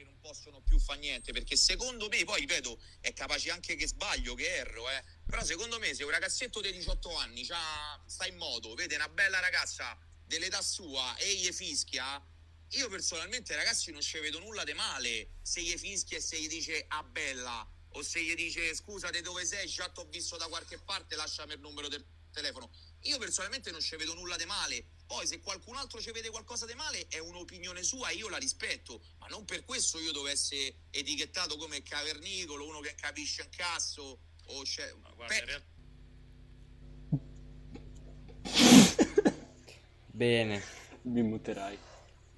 che non possono più fare niente, perché secondo me, poi ripeto, è capace anche che sbaglio, che erro, eh, però secondo me se un ragazzetto di 18 anni sta in moto, vede una bella ragazza dell'età sua e gli fischia, io personalmente ragazzi non ci vedo nulla di male se gli fischia e se gli dice ah bella o se gli dice scusate dove sei, già ti ho visto da qualche parte, lasciami il numero del telefono. Io personalmente non ci vedo nulla di male. Poi se qualcun altro ci vede qualcosa di male è un'opinione sua, io la rispetto, ma non per questo io dovessi essere etichettato come cavernicolo, uno che capisce un cazzo o c'è... Guarda, Bene. Mi muterai.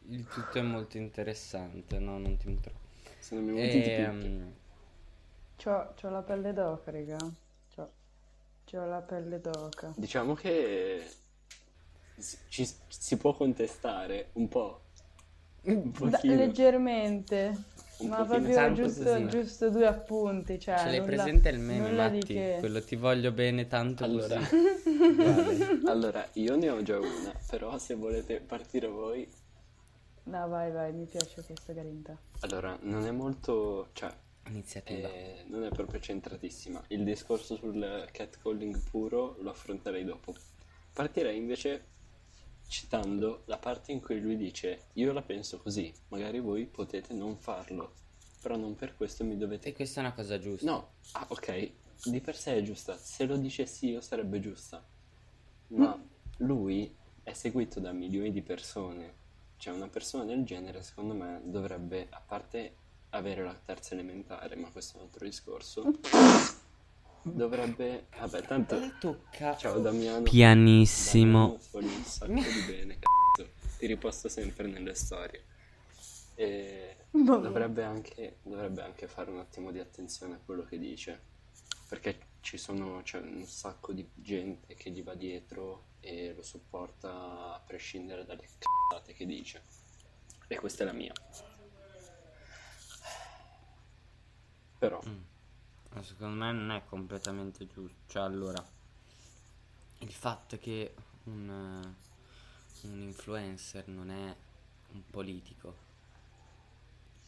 Il tutto è molto interessante, no, non ti muterò. Se non mi muti ti Ehm, picchio. C'ho, c'ho la pelle d'oca, raga. C'ho, la pelle d'oca. Diciamo che si- ci si può contestare un po'. Un Da- leggermente. Un Ma proprio giusto, giusto due appunti. Cioè, Ce l'hai nulla- presente il meme, Matti? che. Quello ti voglio bene tanto Allora. così. Vale. Allora, io ne ho già una, però se volete partire voi... No, vai, vai, mi piace questa grinta. Allora, non è molto... cioè, Iniziativa. eh, non è proprio centratissima. Il discorso sul catcalling puro lo affronterei dopo. Partirei invece citando la parte in cui lui dice io la penso così, magari voi potete non farlo, però non per questo mi dovete... E questa è una cosa giusta. No, ah ok, di per sé è giusta, se lo dicessi io sarebbe giusta, ma lui è seguito da milioni di persone, cioè una persona del genere secondo me dovrebbe, a parte avere la terza elementare, ma questo è un altro discorso, dovrebbe, vabbè tanto, tocca ciao Damiano, pianissimo. Damiano un sacco di bene, cazzo, ti riposto sempre nelle storie. E dovrebbe anche, dovrebbe anche fare un attimo di attenzione a quello che dice, perché ci sono, c'è un sacco di gente che gli va dietro e lo supporta a prescindere dalle cazzate che dice. E questa è la mia. Però, Ma Secondo me non è completamente giusto. Cioè, allora, il fatto che un, eh, un influencer non è un politico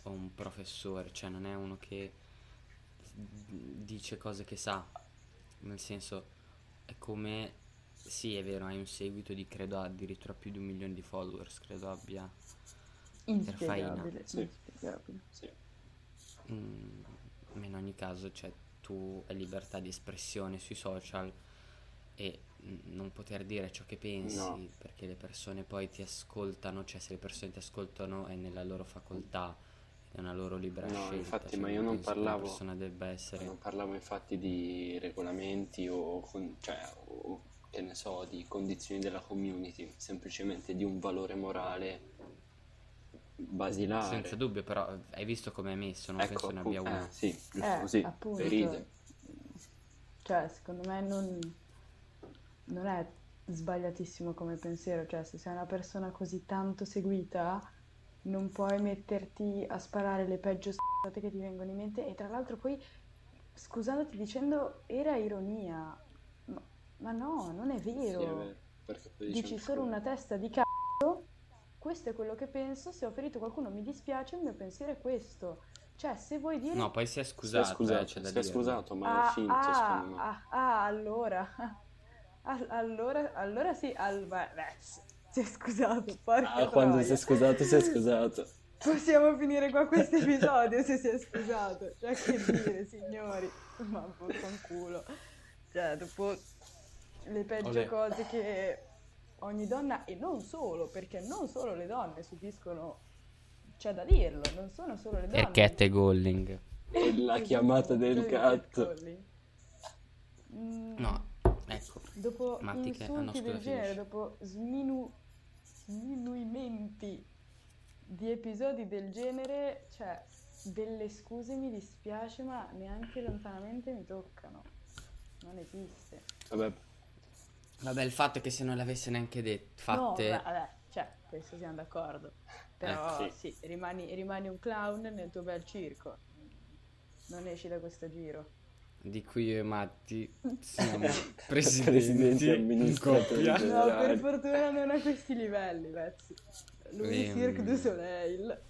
o un professore, cioè non è uno che dice cose che sa. Nel senso, è come, sì, è vero, hai un seguito di credo addirittura più di un milione di followers, credo abbia. Inspiegabile, Sì. inspiegabile. sì. Mm, ma in ogni caso, cioè, tu hai libertà di espressione sui social e non poter dire ciò che pensi No. perché le persone poi ti ascoltano, cioè se le persone ti ascoltano è nella loro facoltà, è una loro libera No, scelta. infatti, cioè, ma io non parlavo- essere... Non parlavo infatti di regolamenti o, con- cioè, o che ne so, di condizioni della community, semplicemente di un valore morale basilare. Senza dubbio, però hai visto come è messo, non Ecco, penso ne abbia uno. eh, sì, giusto Eh, così, appunto. ferite. Cioè, secondo me non, non è sbagliatissimo come pensiero. Cioè, se sei una persona così tanto seguita, non puoi metterti a sparare le peggio s***ate che ti vengono in mente. E tra l'altro poi, scusandoti dicendo, era ironia. Ma, ma no, non è Sì, è vero. vero, Dici solo una testa di cazzo. Questo è quello che penso. Se ho ferito qualcuno mi dispiace, il mio pensiero è questo. Cioè, se vuoi dire... No, poi si è Si è scusato, scusato, c'è da si è scusato, ma è Ah, finto ah, secondo me. ah, ah, allora. Al- allora, allora sì, al, beh, beh, si è scusato, porca Ah, quando troia. si è scusato, si è scusato. Possiamo finire qua questo episodio se si è scusato. Cioè, che dire, signori. Ma vaffanculo. Cioè, dopo le peggio Olè. cose che ogni donna, e non solo, perché non solo le donne subiscono, c'è da dirlo, non sono solo le donne. E cat e galling. E la chiamata del Esatto, gatto. catcalling. Mm, No, ecco. Dopo Matti che- ah, no, insulti scusa, del genere, finisci. dopo sminu- sminuimenti di episodi del genere, cioè delle scuse mi dispiace, ma neanche lontanamente mi toccano. Non esiste. Vabbè, Vabbè, il fatto è che se non le avesse neanche dette, No, fatte... vabbè, vabbè, cioè, questo siamo d'accordo. Però Eh, sì, rimani, rimani un clown nel tuo bel circo. Non esci da questo giro. di cui io e Matti siamo Presidenti in coppia. No, per fortuna non a questi livelli, pezzi. Lui Ehm. Cirque du Soleil.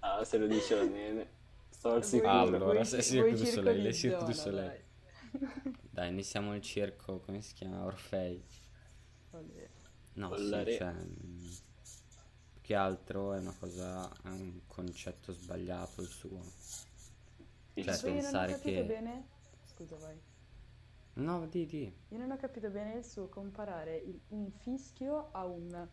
Ah, se lo dice la nene. Sto al sicuro. Allora, voi- se Cirque du circo Soleil, di le Cirque du Soleil. dai. Iniziamo il circo, come si chiama? Orfei. Vabbè. No, Con sì, cioè, mm, più che altro è una cosa, è un concetto sbagliato il suo. Il Cioè, suo- Poi io non ho pensare capito che- bene. Scusa, vai. No, di, di. Io non ho capito bene il suo comparare il- un fischio a un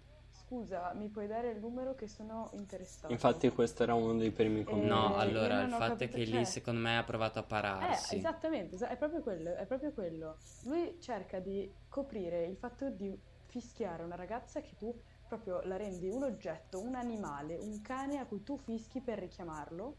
scusa, mi puoi dare il numero che sono interessato. Infatti questo era uno dei primi commenti. No, Eh, allora, io il fatto è che lì cioè- secondo me ha provato a Eh, pararsi. esattamente, esa- è proprio quello, è proprio quello. Lui cerca di coprire il fatto di fischiare una ragazza che tu proprio la rendi un oggetto, un animale, un cane a cui tu fischi per richiamarlo.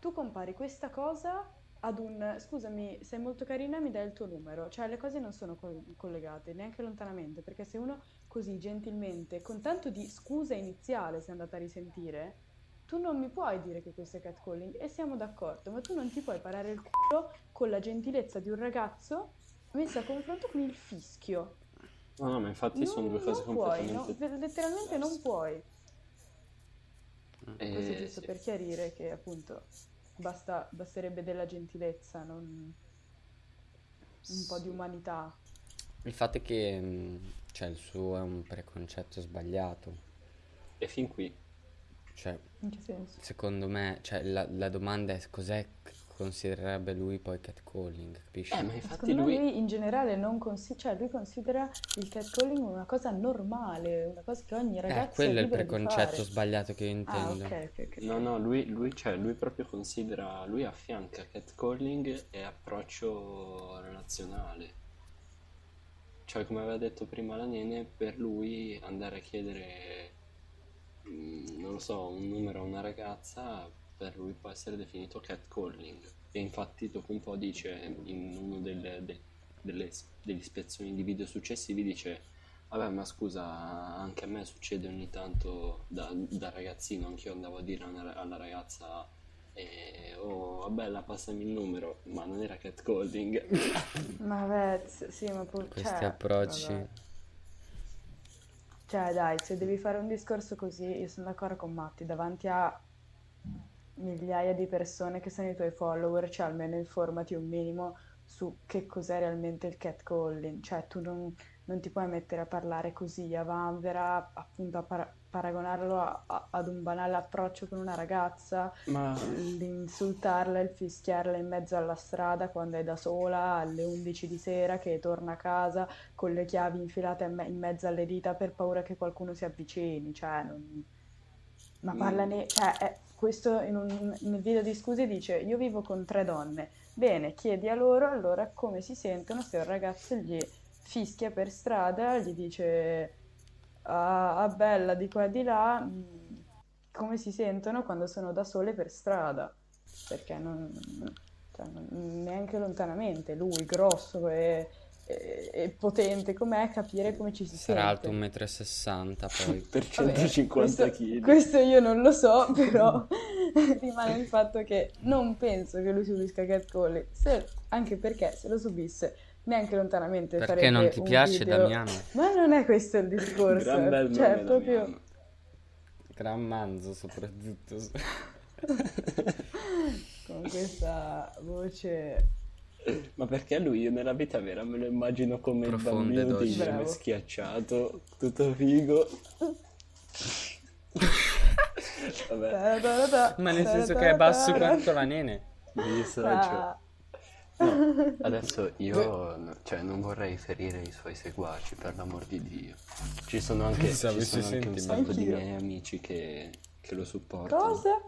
Tu compari questa cosa ad un scusami, sei molto carina, mi dai il tuo numero. Cioè, le cose non sono col- collegate neanche lontanamente, perché se uno così gentilmente, con tanto di scusa iniziale, è andata a risentire, tu non mi puoi dire che questo è catcalling e siamo d'accordo, ma tu non ti puoi parare il culo con la gentilezza di un ragazzo messa a confronto con il fischio. No, no, ma infatti sono Non, due cose non puoi, no? completamente letteralmente non puoi. Eh, Questo è giusto sì. per chiarire che appunto basta, basterebbe della gentilezza, non un po' di umanità. Il fatto è che mm, cioè, il suo è un preconcetto sbagliato. E fin qui. Cioè, In che senso? secondo me, cioè, la, la domanda è cos'è che considererebbe lui poi catcalling, capisci? Eh, ma infatti Secondo me lui... lui in generale non consi- cioè lui considera il catcalling una cosa normale, una cosa che ogni ragazzo Eh, quello è il libero di preconcetto fare. sbagliato che io Ah, intendo. ok, ok, ok. No, no, lui, lui, cioè, lui proprio considera, lui affianca catcalling e approccio relazionale. Cioè, come aveva detto prima la Nene, per lui andare a chiedere, mm, non lo so, un numero a una ragazza, per lui può essere definito catcalling. E infatti dopo un po' dice, in uno delle, de- delle, delle ispezioni di video successivi, dice... Vabbè, ma scusa, anche a me succede ogni tanto da, da ragazzino, anch'io andavo a dire alla ragazza, eh, oh, vabbè, la passami il numero, ma non era catcalling. Ma Vez, sì, ma poi... Questi cioè, approcci. vabbè. Cioè, dai, se devi fare un discorso così, io sono d'accordo con Matti, davanti a migliaia di persone che sono i tuoi follower, cioè almeno informati un minimo su che cos'è realmente il catcalling, cioè tu non, non ti puoi mettere a parlare così a vanvera, appunto a para- paragonarlo a- a- ad un banale approccio con una ragazza, Ma l'insultarla, il fischiarla in mezzo alla strada quando è da sola alle 11 di sera che torna a casa con le chiavi infilate in me- in mezzo alle dita per paura che qualcuno si avvicini, cioè non... Ma Mm. parlane, cioè, eh, questo un- nel video di scuse dice io vivo con tre donne, bene, chiedi a loro allora come si sentono se un ragazzo gli fischia per strada, gli dice ah, ah, bella di qua e di là, mm, come si sentono quando sono da sole per strada, perché non, cioè, non- neanche lontanamente lui, grosso e, e- e potente com'è, capire come ci si Sarà sente. alto 1,60 m poi. per Vabbè, 150 questo, kg. questo io non lo so, però rimane il fatto che non penso che lui subisca catcalling, se- anche perché se lo subisse neanche lontanamente Perché non ti piace video- Damiano? Ma non è questo il discorso, Gran bel cioè nome, proprio... Damiano. Gran manzo soprattutto. con questa voce Ma perché lui io nella vita vera me lo immagino come il Profonde bambino di. Gemme schiacciato, tutto figo. Vabbè, Ma nel senso che è basso quanto la nene. mi. Ah. No, adesso io cioè, non vorrei ferire i suoi seguaci, per l'amor di Dio. Ci sono anche, ci sono anche un sacco di Anch'io. miei amici che, che lo supportano. Cosa?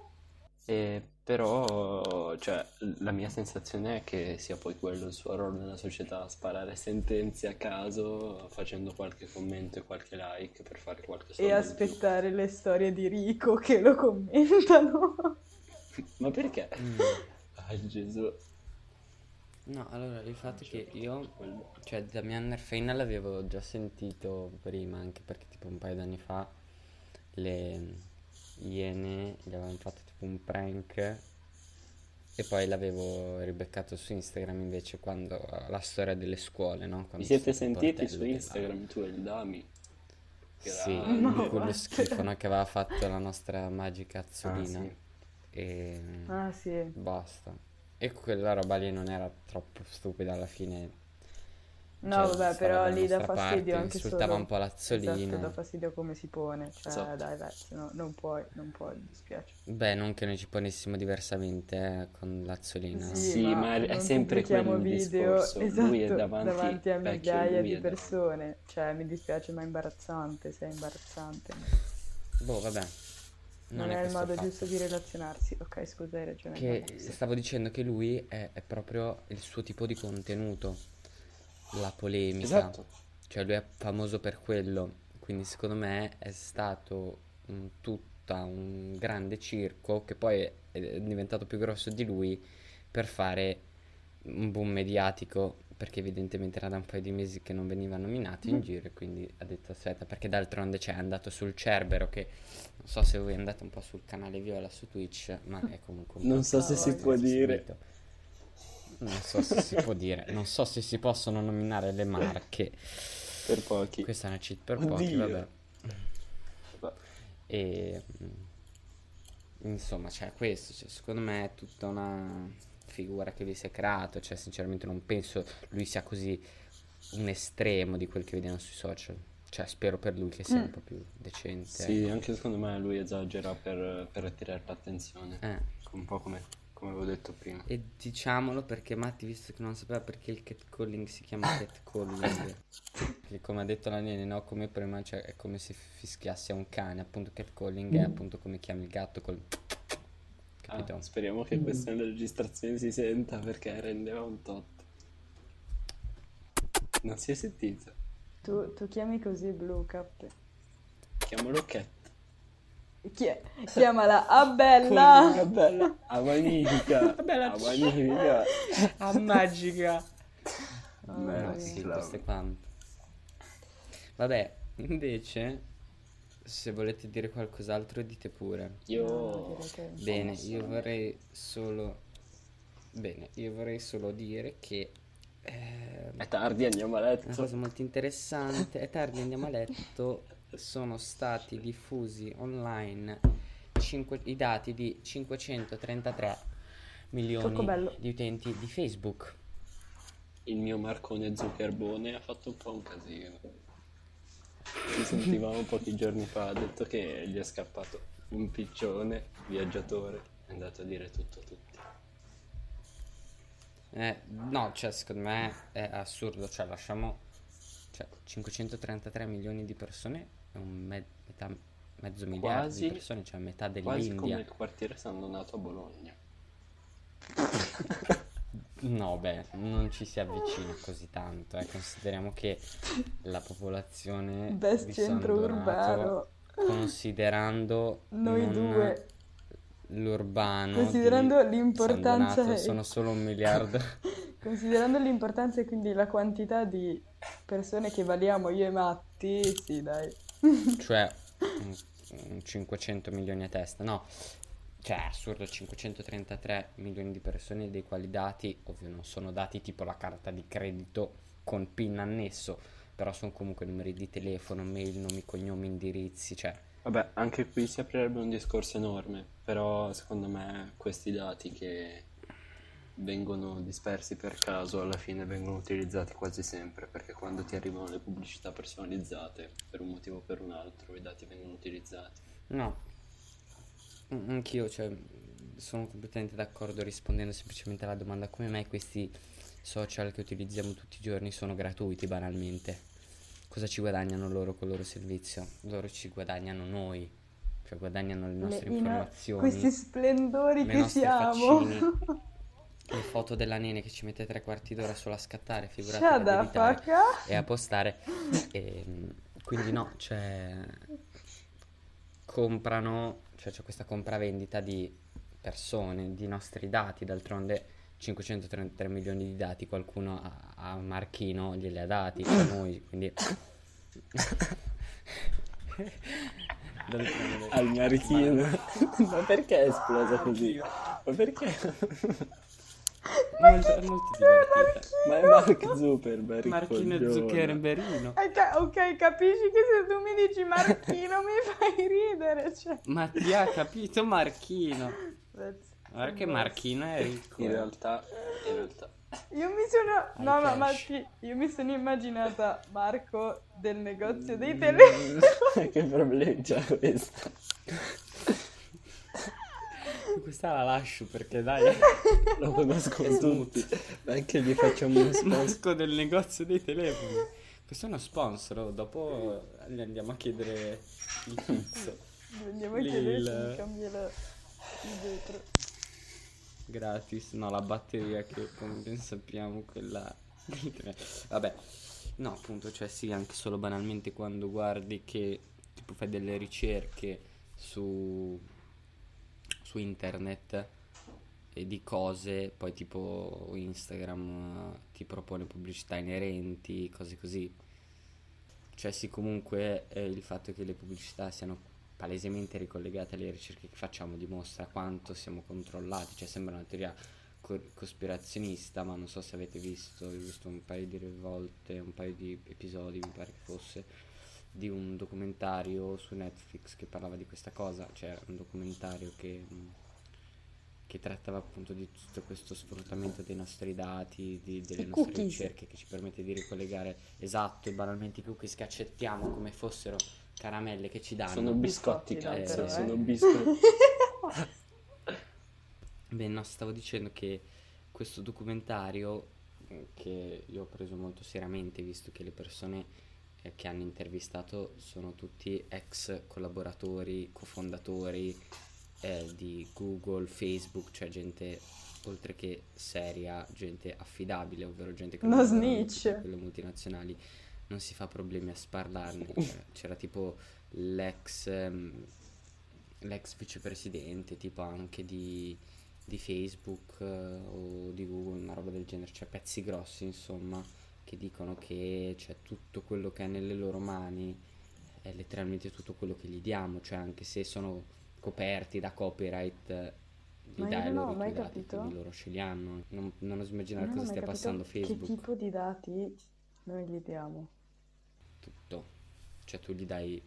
E però, cioè, la mia sensazione è che sia poi quello il suo ruolo nella società, sparare sentenze a caso, facendo qualche commento e qualche like per fare qualche E soldo in aspettare le storie di Rico che lo commentano. Ma perché? Mm. Ah, Gesù. No, allora il fatto è che io, cioè Damian Nerfeina l'avevo già sentito prima, anche perché tipo un paio d'anni fa le Iene gli avevano fatto tipo un prank e poi l'avevo ribeccato su Instagram invece quando la storia delle scuole, no? Vi Quando siete sono i sentiti su Instagram, tu e il Dami? Sì, Grande. quello schifo no, che aveva fatto la nostra magica Ah, Azzolina. sì. e Ah sì. basta. E quella roba lì non era troppo stupida alla fine. No, Cioè, vabbè, però lì dà fastidio parte, anche insultava solo... un po' Lazzolina. Esatto, dà fastidio come si pone. Cioè, Esatto. dai, dai, se no non puoi, non puoi, mi dispiace. Beh, non che noi ci ponessimo diversamente eh, con Lazzolina. Sì, Sì, ma ma è sempre quello il video, discorso. esatto, Lui è davanti, a vecchio, migliaia di davanti. persone. Cioè, mi dispiace, ma è imbarazzante, sei imbarazzante. Boh, vabbè. Non, Non è il questo modo fatto. giusto di relazionarsi. Ok, scusa, hai ragione. Che no, stavo dicendo che lui è, è proprio il suo tipo di contenuto, la polemica. Esatto. Cioè lui è famoso per quello, quindi secondo me è stato un tutta un grande circo che poi è, è diventato più grosso di lui per fare un boom mediatico, perché evidentemente era da un paio di mesi che non veniva nominato in giro e quindi ha detto aspetta, perché d'altronde c'è andato sul Cerbero che non so se voi andate un po' sul canale Viola su Twitch, ma è comunque un Non so se si può dire. seguito. Non so se si può dire, non so se si possono nominare le marche. Per pochi. Questa è una cheat per pochi, Oddio. vabbè. Va- E mm, insomma, cioè, questo, cioè, secondo me è tutta una figura che lui si è creato, cioè, sinceramente non penso lui sia così un estremo di quel che vediamo sui social. Cioè, spero per lui che sia un Mm. po' più decente. Sì, anche secondo me lui esagera per, per attirare l'attenzione. Eh, Un po' come, come avevo detto prima. e diciamolo perché Matti, visto che non sapeva perché il catcalling si chiama catcalling, che come ha detto la Nene, no, come prima, cioè, è come se fischiassi a un cane, appunto catcalling è appunto come chiami il gatto col... Ah, Capito? speriamo che questa nella registrazione si senta perché rendeva un tot. Non si è sentito. Tu, tu chiami così Blue Cap. Chiamalo Cat. Chi è? Chiamala Abella! Con- bella. A magnifica. Bella. A magnifica. Ah, magica! Beh, mia. sì. Sì, questo è quanto. Vabbè, invece, se volete dire qualcos'altro dite pure. Io... No, Bene, io vorrei solo... Bene, io vorrei solo dire che... ehm, È tardi, andiamo a una letto. cosa molto interessante, è tardi, andiamo a letto, sono stati diffusi online cinque- i dati di 533 milioni di utenti di Facebook. Il mio Marcone Zuccherbone ha fatto un po' un casino. Ci sentivamo pochi giorni fa, ha detto che gli è scappato un piccione viaggiatore. È andato a dire tutto a tutti. Eh, no, cioè, secondo me è assurdo, cioè, lasciamo... Cioè, 533 milioni di persone è un me- metà, mezzo miliardo Quasi- di persone, cioè metà Quasi dell'India. come il quartiere San Donato a Bologna. No, beh, non ci si avvicina così tanto, eh. Consideriamo che la popolazione Best di centro Donato, urbano. considerando Noi due. l'urbano Considerando l'importanza Donato, e- sono solo un miliardo. Considerando l'importanza e quindi la quantità di persone che valiamo io e Matti, sì, dai. cioè un, un 500 milioni a testa, no, cioè è assurdo, 533 milioni di persone dei quali dati, ovvio non sono dati tipo la carta di credito con PIN annesso, però sono comunque numeri di telefono, mail, nomi, cognomi, indirizzi, cioè Vabbè, anche qui si aprirebbe un discorso enorme, però secondo me questi dati che vengono dispersi per caso alla fine vengono utilizzati quasi sempre, perché quando ti arrivano le pubblicità personalizzate, per un motivo o per un altro, i dati vengono utilizzati. no, anch'io cioè, sono completamente d'accordo rispondendo semplicemente alla domanda come mai questi social che utilizziamo tutti i giorni sono gratuiti banalmente. Cosa ci guadagnano loro con il loro servizio? Loro ci guadagnano noi, cioè guadagnano le nostre Le- informazioni, questi splendori le che siamo. faccine, le foto della nene che ci mette tre quarti d'ora solo a scattare, figurati editare e a postare. E, mm, quindi no, cioè comprano, cioè c'è questa compravendita di persone, di nostri dati, d'altronde 533 milioni di dati, qualcuno a, a Marchino glieli ha dati, a noi, quindi... Al marchino. Ma perché è esplosa così? Ma perché? Molto, è molto divertita. Ma è Mark Zuckerberg. Marchino coglione. Zuccherberino. Eh, ca- ok, capisci che se tu mi dici Marchino mi fai ridere, cioè. Ma ti ha capito Marchino? Guarda che Marchino è ricco. In eh. realtà, in realtà, Io mi sono... No, no, cash. Marchi, io mi sono immaginata Marco del negozio Mm. dei telefoni. che problemi c'ha questo? Questa la lascio perché dai. Lo conoscono tutti. Anche gli facciamo uno sponsor. Del negozio dei telefoni. Questo è uno sponsor, oh, dopo gli andiamo a chiedere il pizzo. Andiamo a chiedere il- cambia la- il vetro. Gratis, no, la batteria che come ben sappiamo quella Vabbè, no, appunto, cioè sì, anche solo banalmente quando guardi che tipo fai delle ricerche su su internet e di cose, poi tipo Instagram eh, ti propone pubblicità inerenti, cose così. Cioè sì, comunque eh, il fatto che le pubblicità siano palesemente ricollegate alle ricerche che facciamo dimostra quanto siamo controllati, cioè sembra una teoria co- cospirazionista, ma non so se avete visto, ho visto un paio di volte, un paio di episodi, mi pare che fosse, di un documentario su Netflix che parlava di questa cosa, cioè un documentario che, mh, che trattava appunto di tutto questo sfruttamento dei nostri dati, di- delle I nostre cookies. ricerche che ci permette di ricollegare esatto e banalmente i cookies che accettiamo come fossero caramelle che ci danno. Sono biscotti, Biscotti, cazzo. eh. Sono biscotti. Beh, no, stavo dicendo che questo documentario eh, che io ho preso molto seriamente, visto che le persone eh, che hanno intervistato sono tutti ex collaboratori, cofondatori eh, di Google, Facebook, cioè gente oltre che seria, gente affidabile, ovvero gente che No lavora snitch. quelle multinazionali, non si fa problemi a sparlarne. Cioè, c'era tipo l'ex ehm, l'ex vicepresidente, tipo anche di, di Facebook eh, o di Google, una roba del genere, cioè pezzi grossi insomma, che dicono che c'è tutto quello che è nelle loro mani, è letteralmente tutto quello che gli diamo, cioè anche se sono coperti da copyright, eh, gli Ma io dai non loro i tuoi dati, capito. quindi loro ce li hanno. Non, non oso immaginare Non cosa stia passando che Facebook. tipo di dati noi gli diamo. tutto. Cioè tu gli dai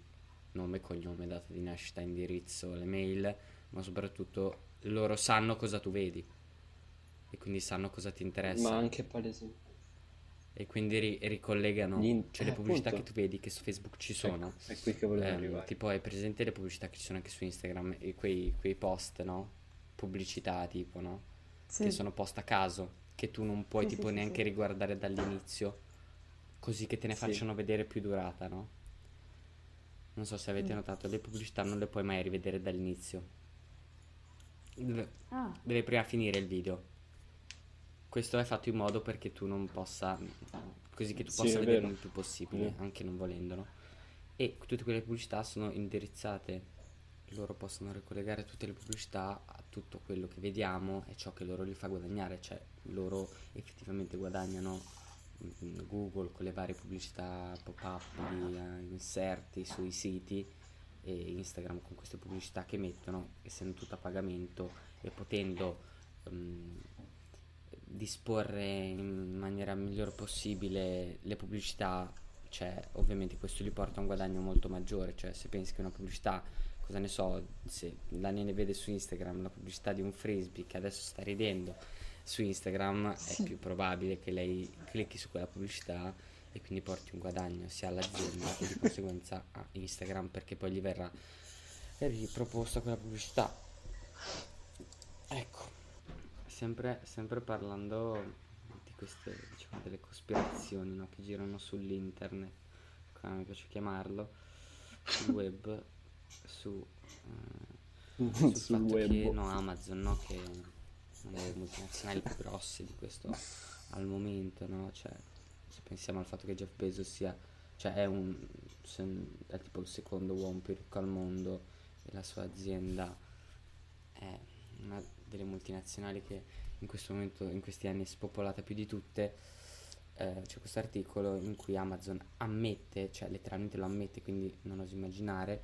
nome, cognome, data di nascita, indirizzo, le mail, ma soprattutto loro sanno cosa tu vedi e quindi sanno cosa ti interessa Ma anche palese. E quindi ri- ricollegano, Gli cioè le eh, pubblicità appunto. che tu vedi che su Facebook ci sono. È qui che volevo Ehm, arrivare. tipo hai presente le pubblicità che ci sono anche su Instagram e quei, quei post, no? Pubblicità tipo, no? Sì. Che sono post a caso, che tu non puoi Sì, tipo sì, neanche sì. riguardare dall'inizio, così che te ne Sì. facciano vedere più durata, no? Non so se avete Mm. notato, le pubblicità non le puoi mai rivedere dall'inizio. Deve, Ah, deve prima finire il video. Questo è fatto in modo perché tu non possa, così che tu Sì, possa vederlo vero. il più possibile, Mm. anche non volendolo. E tutte quelle pubblicità sono indirizzate, loro possono ricollegare tutte le pubblicità a tutto quello che vediamo e ciò che loro li fa guadagnare, cioè loro effettivamente guadagnano mm, Google con le varie pubblicità pop-up di eh, inserti sui siti e Instagram con queste pubblicità che mettono, essendo tutto a pagamento e potendo mm, disporre in maniera migliore possibile le pubblicità, cioè ovviamente questo gli porta a un guadagno molto maggiore, cioè se pensi che una pubblicità, cosa ne so, se Daniele vede su Instagram la pubblicità di un frisbee che adesso sta ridendo su Instagram, Sì. è più probabile che lei clicchi su quella pubblicità e quindi porti un guadagno sia all'azienda e di conseguenza a Instagram perché poi gli verrà riproposta quella pubblicità. Sempre, sempre parlando di queste, diciamo, delle cospirazioni no, che girano sull'internet, come mi piace chiamarlo, sul web, su, eh, sul Sul web. che no, Amazon, no, che è una delle multinazionali più grosse di questo al momento, no? Cioè, se pensiamo al fatto che Jeff Bezos sia, cioè è un, è tipo il secondo uomo più ricco al mondo e la sua azienda è una delle multinazionali che in questo momento, in questi anni è spopolata più di tutte, eh, c'è questo articolo in cui Amazon ammette, cioè letteralmente lo ammette, quindi non oso immaginare,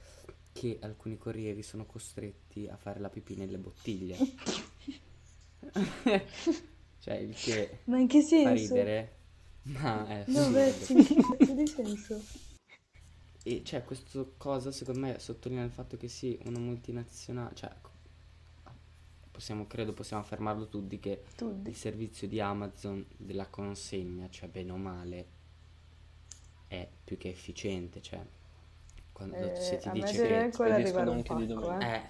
che alcuni corrieri sono costretti a fare la pipì nelle bottiglie. cioè il che ma in che fa senso? ridere, ma è No, che senso? E cioè, questa cosa secondo me sottolinea il fatto che sì, una multinazionale, cioè, possiamo, credo possiamo affermarlo tutti che Tutti. il servizio di Amazon della consegna, cioè bene o male, è più che efficiente, cioè quando Eh, se ti dice che spediscono anche di domenica. eh. eh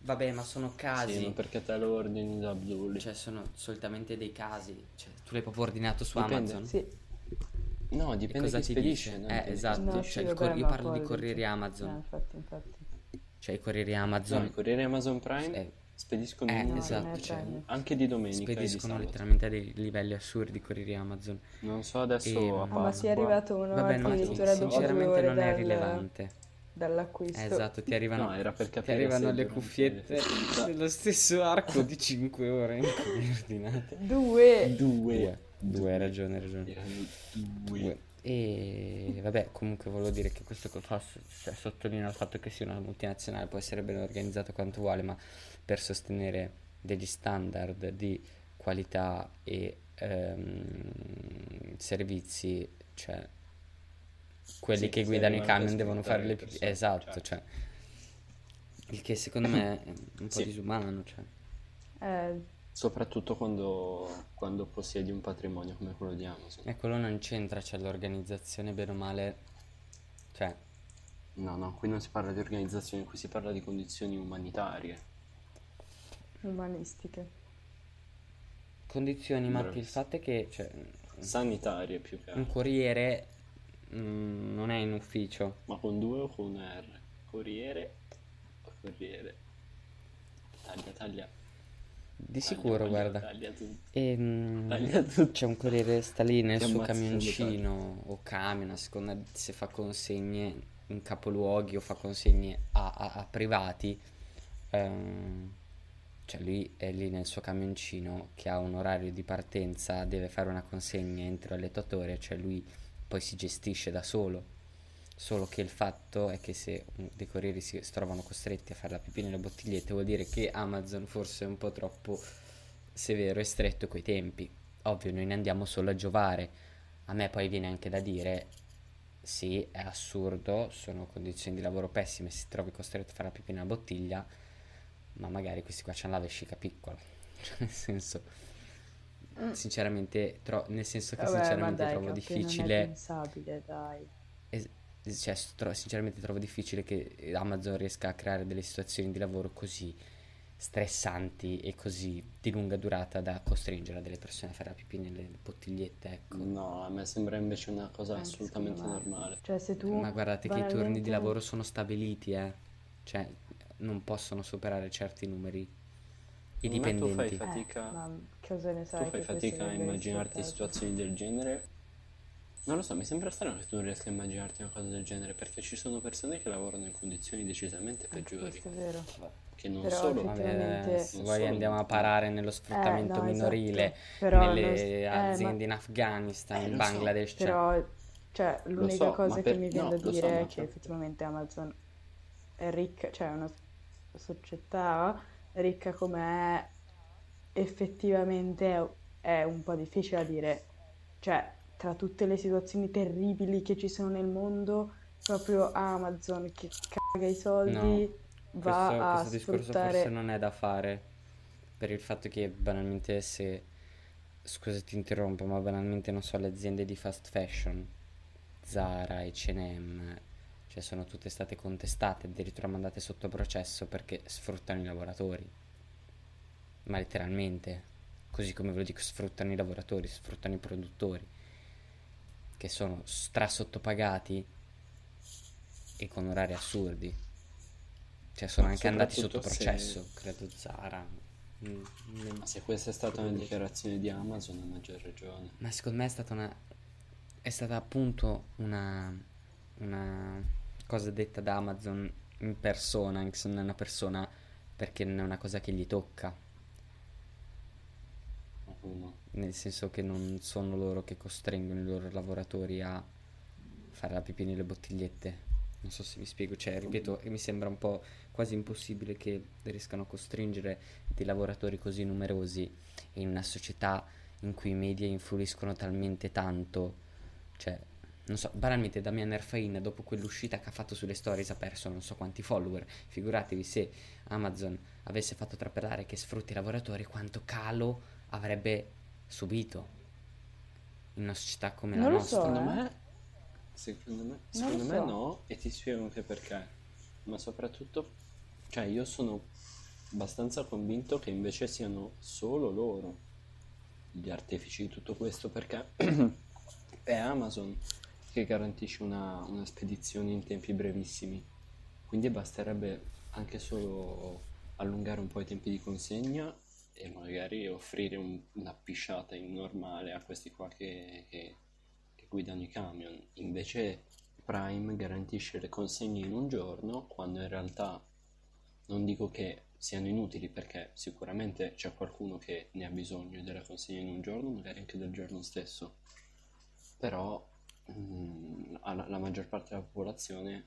vabbè, ma sono Sì, casi, ma perché te lo ordini da Abdulli? cioè sono solitamente dei casi, cioè tu l'hai proprio ordinato su Dipende. Amazon? Sì. no, dipende cosa chi ti spedisce. dice? Eh, ti- esatto, No, cioè sì, il cor- io parlo di corrieri Amazon, Eh, infatti, infatti. cioè i corrieri No, Amazon i corrieri Amazon Prime eh, spediscono eh, in- esatto, cioè, anche di domenica di spediscono sabato. letteralmente a dei livelli assurdi corrieri Amazon. Non so adesso E- a Ah, ma si è arrivato uno Vabbè, no, addirittura dopo sinceramente non è dal- rilevante. dall'acquisto. Eh, esatto, ti arrivano, No, era per ti arrivano le cuffiette nello stesso arco di 5 ore in cui ordinate. Due. Due. Due, due, hai ragione, hai ragione. Due. Due. E vabbè, comunque volevo dire che questo che fa, cioè, sottolinea il fatto che sia una multinazionale, può essere ben organizzata quanto vuole, ma per sostenere degli standard di qualità e ehm, servizi, cioè quelli Sì, che guidano i camion devono fare le le esatto, persone, cioè il che secondo me è un po' Sì. disumano, cioè. Eh, Soprattutto quando, quando possiedi un patrimonio come quello di Amazon. E quello non c'entra, c'è l'organizzazione bene o male, cioè No, no, qui non si parla di organizzazione, qui si parla di condizioni umanitarie. Umanistiche. condizioni, ma il fatto è che cioè, Sanitarie più che un altro. corriere mm, non è in ufficio. Ma con due o con R? Corriere o corriere? Taglia, taglia. Di Taglia, sicuro, taglia, guarda. Taglia tutto. E, mm, Taglia tutto. c'è un corriere sta lì nel Ti suo camioncino o camion, a seconda se fa consegne in capoluoghi o fa consegne a, a- a privati. ehm, cioè lui è lì nel suo camioncino che ha un orario di partenza, deve fare una consegna entro le 8 ore, cioè lui poi si gestisce da solo. Solo che il fatto è che se dei corrieri si trovano costretti a fare la pipì nelle bottigliette, vuol dire che Amazon forse è un po' troppo severo e stretto coi tempi. Ovvio, noi ne andiamo solo a giovare. A me poi viene anche da dire, sì, è assurdo, sono condizioni di lavoro pessime, si trovi costretto a fare la pipì nella bottiglia, ma magari questi qua c'hanno la vescica piccola. Cioè, nel senso, sinceramente, tro- nel senso che Vabbè, sinceramente dai, trovo Capi, non è difficile... pensabile, dai. Es- cioè, tro- sinceramente trovo difficile che Amazon riesca a creare delle situazioni di lavoro così stressanti e così di lunga durata da costringere a delle persone a fare la pipì nelle bottigliette, ecco. No, a me sembra invece una cosa Anche assolutamente normale. Cioè, se tu Ma guardate che i turni di lavoro sono stabiliti, eh. Cioè, non possono superare certi numeri. I Secondo me tu fai dipendenti. Eh, fatica, ma cosa ne tu sai fai che questo fatica a immaginarti situazioni del genere. Non lo so, mi sembra strano che tu non riesca a immaginarti una cosa del genere, perché ci sono persone che lavorano in condizioni decisamente Anche peggiori, questo è vero. che non Però solo Vabbè, effettivamente- se Non solo- andiamo a parare nello sfruttamento Eh, no, minorile, esatto. Però non- nelle eh, aziende ma- in Afghanistan, Eh, in lo so, Bangladesh, cioè, Però, cioè, l'unica so, cosa ma che per- mi viene no, da so, dire ma è che per- effettivamente Amazon è ricca, cioè è una società ricca com'è, effettivamente è, un po' difficile da dire. Cioè, tra tutte le situazioni terribili che ci sono nel mondo, proprio Amazon che caga i soldi No, va questo, a questo discorso sfruttare... forse non è da fare per il fatto che banalmente se scusa ti interrompo ma banalmente non so le aziende di fast fashion Zara, H&M cioè sono tutte state contestate addirittura mandate sotto processo perché sfruttano i lavoratori ma letteralmente così come ve lo dico sfruttano i lavoratori sfruttano i produttori che sono stra sottopagati e con orari assurdi cioè sono Ma anche andati sotto soprattutto se- processo, credo Zara. Mm, mm. Ma se questa è stata una dichiarazione di Amazon, a maggior ragione. Ma secondo me è stata una è stata appunto una una cosa detta da Amazon in persona, anche se non è una persona perché non è una cosa che gli tocca, nel senso che non sono loro che costringono i loro lavoratori a fare la pipì nelle bottigliette. Non so se vi spiego, cioè, ripeto, mi sembra un po' quasi impossibile che riescano a costringere dei lavoratori così numerosi in una società in cui i media influiscono talmente tanto, cioè, non so, banalmente Damian Erfain dopo quell'uscita che ha fatto sulle stories ha perso non so quanti follower. Figuratevi se Amazon avesse fatto trapelare che sfrutti i lavoratori, quanto calo avrebbe subito in una società come la Non lo nostra. so. Secondo eh. me, secondo me, secondo me so. no, e ti spiego anche perché. Ma soprattutto, cioè io sono abbastanza convinto che invece siano solo loro gli artefici di tutto questo, perché è Amazon che garantisce una, una spedizione in tempi brevissimi. Quindi basterebbe anche solo allungare un po' i tempi di consegna e magari offrire un- una pisciata in normale a questi qua che, che- che guidano i camion. Invece Prime garantisce le consegne in un giorno, quando in realtà non dico che siano inutili perché sicuramente c'è qualcuno che ne ha bisogno della consegna in un giorno, magari anche del giorno stesso. Però mm, alla- la maggior parte della popolazione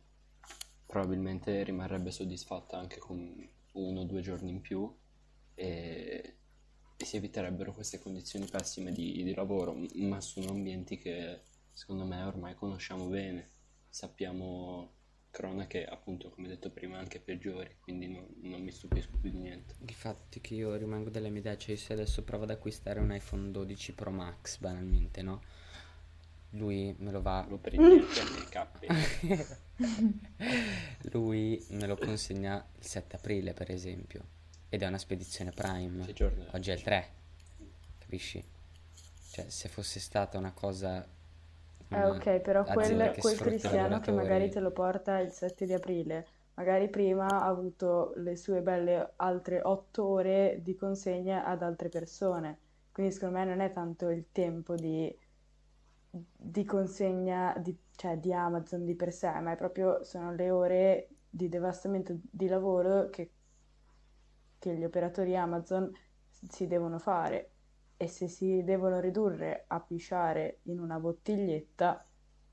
probabilmente rimarrebbe soddisfatta anche con uno o due giorni in più e, e si eviterebbero queste condizioni pessime di, di lavoro, ma sono ambienti che secondo me ormai conosciamo bene, sappiamo cronache appunto come detto prima anche peggiori, quindi non, non mi stupisco più di niente. È che io rimango della mia idea, cioè se adesso provo ad acquistare un iPhone 12 Pro Max, banalmente, no? Lui me lo va... Lo prendi anche a. Lui me lo consegna il 7 aprile, per esempio, ed è una spedizione Prime. Che giorno è? Oggi è il 3, capisci? Cioè, se fosse stata una cosa... Eh, una ok, però quel, quel cristiano che magari te lo porta il 7 di aprile, magari prima ha avuto le sue belle altre 8 ore di consegna ad altre persone. Quindi secondo me non è tanto il tempo di, di consegna di, cioè, di Amazon di per sé, ma è proprio sono le ore di devastamento di lavoro che, che gli operatori Amazon si devono fare. E se si devono ridurre a pisciare in una bottiglietta,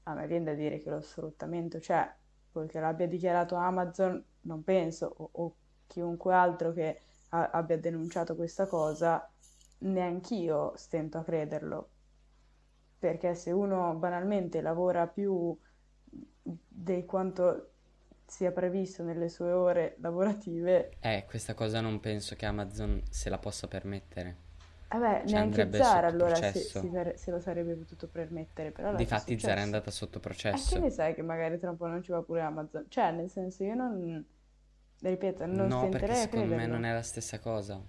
a me viene da dire che lo sfruttamento c'è, poiché l'abbia dichiarato Amazon, non penso, o, o chiunque altro che a- abbia denunciato questa cosa, neanch'io stento a crederlo. Perché se uno banalmente lavora più di quanto sia previsto nelle sue ore lavorative, Eh, questa cosa non penso che Amazon se la possa permettere. vabbè, Cioè, neanche Zara allora se, se lo sarebbe potuto permettere, però che Difatti Zara è andata sotto E che processo. ne sai che magari tra un po' non ci va pure Amazon? Cioè, nel senso, io non, ripeto, non No, perché stenterei a secondo me non è la stessa cosa.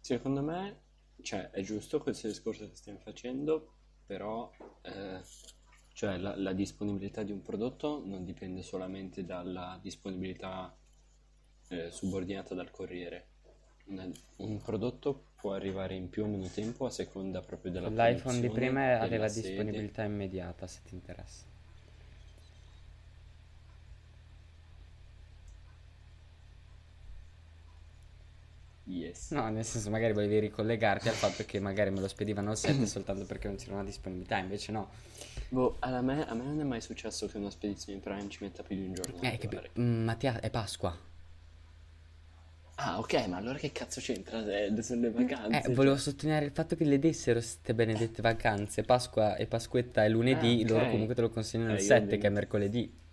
Secondo me, cioè, è giusto questo discorso che stiamo facendo, però eh, cioè, la, la disponibilità di un prodotto non dipende solamente dalla disponibilità eh, subordinata dal corriere. Un, un prodotto può arrivare in più o meno tempo a seconda proprio della L'iPhone di prima della aveva sede. disponibilità immediata, se ti interessa. Yes. No, nel senso, magari volevi ricollegarti al fatto che magari me lo spedivano al 7 soltanto perché non c'era una disponibilità, invece no. Boh, a me, a me non è mai successo che una spedizione Prime ci metta più di un giorno Eh, capi- arrivare. Mm, Mattia, è Pasqua. Ah, ok, ma allora che cazzo c'entra? Eh, sono le vacanze. Eh, cioè. volevo sottolineare il fatto che le dessero queste benedette vacanze. Pasqua e Pasquetta è lunedì, Ah, ok. loro comunque te lo consegnano il Eh, io 7, avevo- che è mercoledì.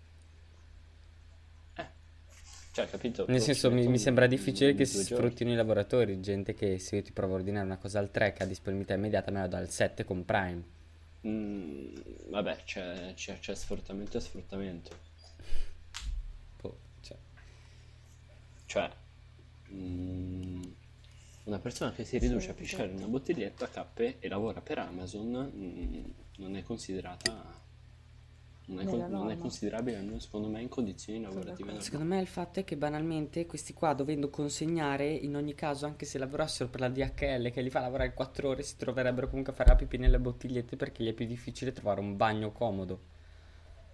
Cioè, capito? Nel Boh, senso, mi, mi sembra difficile due che si giorni. sfruttino i lavoratori. Gente che se io ti provo a ordinare una cosa al 3 che ha disponibilità immediata, me la do al 7 con Prime. Mm, vabbè, c'è, c'è- c'è sfruttamento e sfruttamento. Boh, cioè. Cioè, mm, una persona che si riduce a pisciare una bottiglietta cappe e lavora per Amazon mm, non è considerata... Non è, con- non è considerabile, almeno secondo me, in condizioni lavorative. Secondo me il fatto è che banalmente questi qua dovendo consegnare, in ogni caso, anche se lavorassero per la DHL che li fa lavorare 4 ore, si troverebbero comunque a fare la pipì nelle bottigliette perché gli è più difficile trovare un bagno comodo.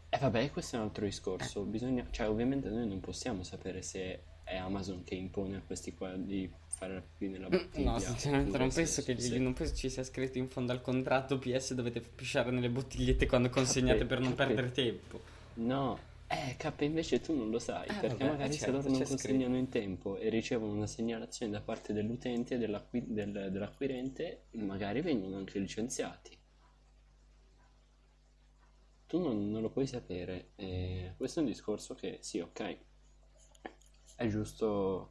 E vabbè, questo è un altro discorso. Bisogna, cioè, ovviamente noi non possiamo sapere se è Amazon che impone a questi qua di fare pipì nella bottiglia. No, sinceramente non penso se- che se- non penso ci sia scritto in fondo al contratto PS dovete pisciare nelle bottigliette quando consegnate per non Capito. perdere tempo. No, eh, K invece tu non lo sai, Eh, perché vabbè, magari se certo, loro non c'è consegnano in tempo e ricevono una segnalazione da parte dell'utente, dell'acqui- del- dell'acquirente, magari vengono anche licenziati. tu non, non lo puoi sapere. E questo è un discorso che, sì, ok, è giusto,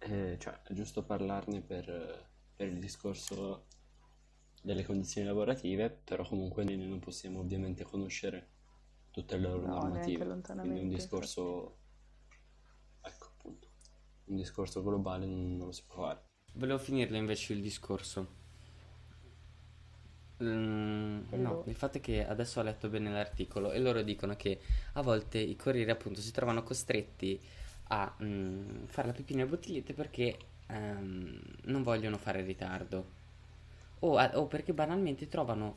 eh, cioè, è giusto parlarne per, per il discorso delle condizioni lavorative, però comunque noi non possiamo ovviamente conoscere tutte le loro No, normative. Quindi un discorso, ecco appunto, un discorso globale non, non lo si può fare. Volevo finirlo invece il discorso. Mm, no, il fatto è che adesso ho letto bene l'articolo e loro dicono che a volte i corrieri appunto si trovano costretti a mm, fare la pipì nelle bottigliette perché ehm, non vogliono fare ritardo. O, a- o perché banalmente trovano,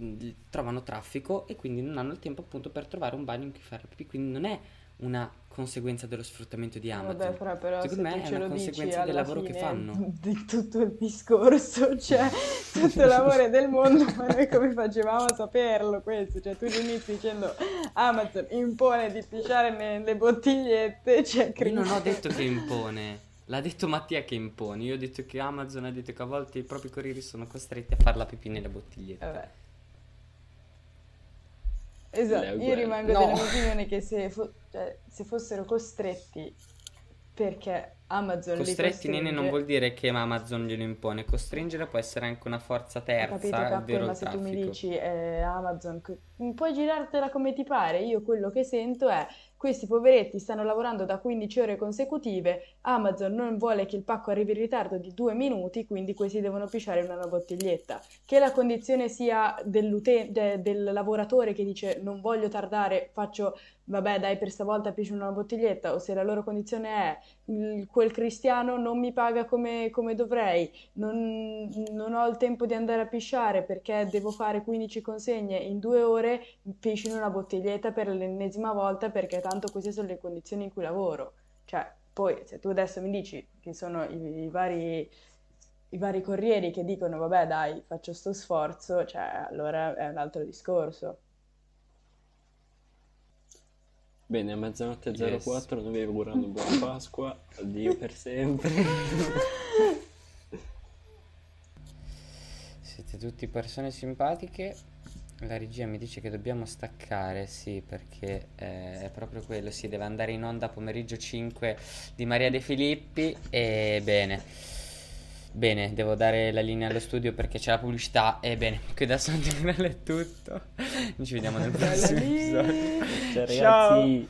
mm, trovano traffico e quindi non hanno il tempo appunto per trovare un bagno in cui fare la pipì, quindi non è una conseguenza dello sfruttamento di Amazon. Vabbè, però, però Secondo se me è una conseguenza del lavoro che fanno. di tutto il discorso, cioè tutto l'amore del mondo, ma noi come facevamo a saperlo questo? Cioè tu inizi dicendo Amazon impone di pisciare nelle bottigliette, cioè Io non ho credi- detto che impone, l'ha detto Mattia che impone. Io ho detto che Amazon ha detto che a volte i propri corrieri sono costretti a fare la pipì nelle bottigliette. Vabbè. Esatto, io rimango No. della mia opinione che se, fo- cioè, se fossero costretti perché Amazon li Costretti, non costringe- vuol dire che Amazon glielo impone. Costringere può essere anche una forza Ho capito, terza, ovvero ma se tu mi dici eh, Amazon, puoi girartela come ti pare. Io quello che sento è questi poveretti stanno lavorando da 15 ore consecutive, Amazon non vuole che il pacco arrivi in ritardo di due minuti, quindi questi devono pisciare in una bottiglietta. Che la condizione sia de- del lavoratore che dice non voglio tardare, faccio vabbè dai per stavolta piscio una bottiglietta, o se la loro condizione è "Il- quel cristiano non mi paga come, come dovrei, non, non ho il tempo di andare a pisciare perché devo fare 15 consegne in due ore, piscio in una bottiglietta per l'ennesima volta perché tanto queste sono le condizioni in cui lavoro. Cioè, poi se tu adesso mi dici che sono i, i vari, i vari corrieri che dicono vabbè dai, faccio sto sforzo, cioè allora è un altro discorso. Bene, a mezzanotte Yes. 04 noi vi augurando buona Pasqua, addio per sempre. Siete tutti persone simpatiche. La regia mi dice che dobbiamo staccare, sì, perché eh, è proprio quello, si deve andare in onda pomeriggio 5 di Maria De Filippi e bene. Bene, devo dare la linea allo studio perché c'è la pubblicità e bene, qui da Santigrale è tutto. Ci vediamo nel prossimo episodio. Ciao Ciao. ragazzi.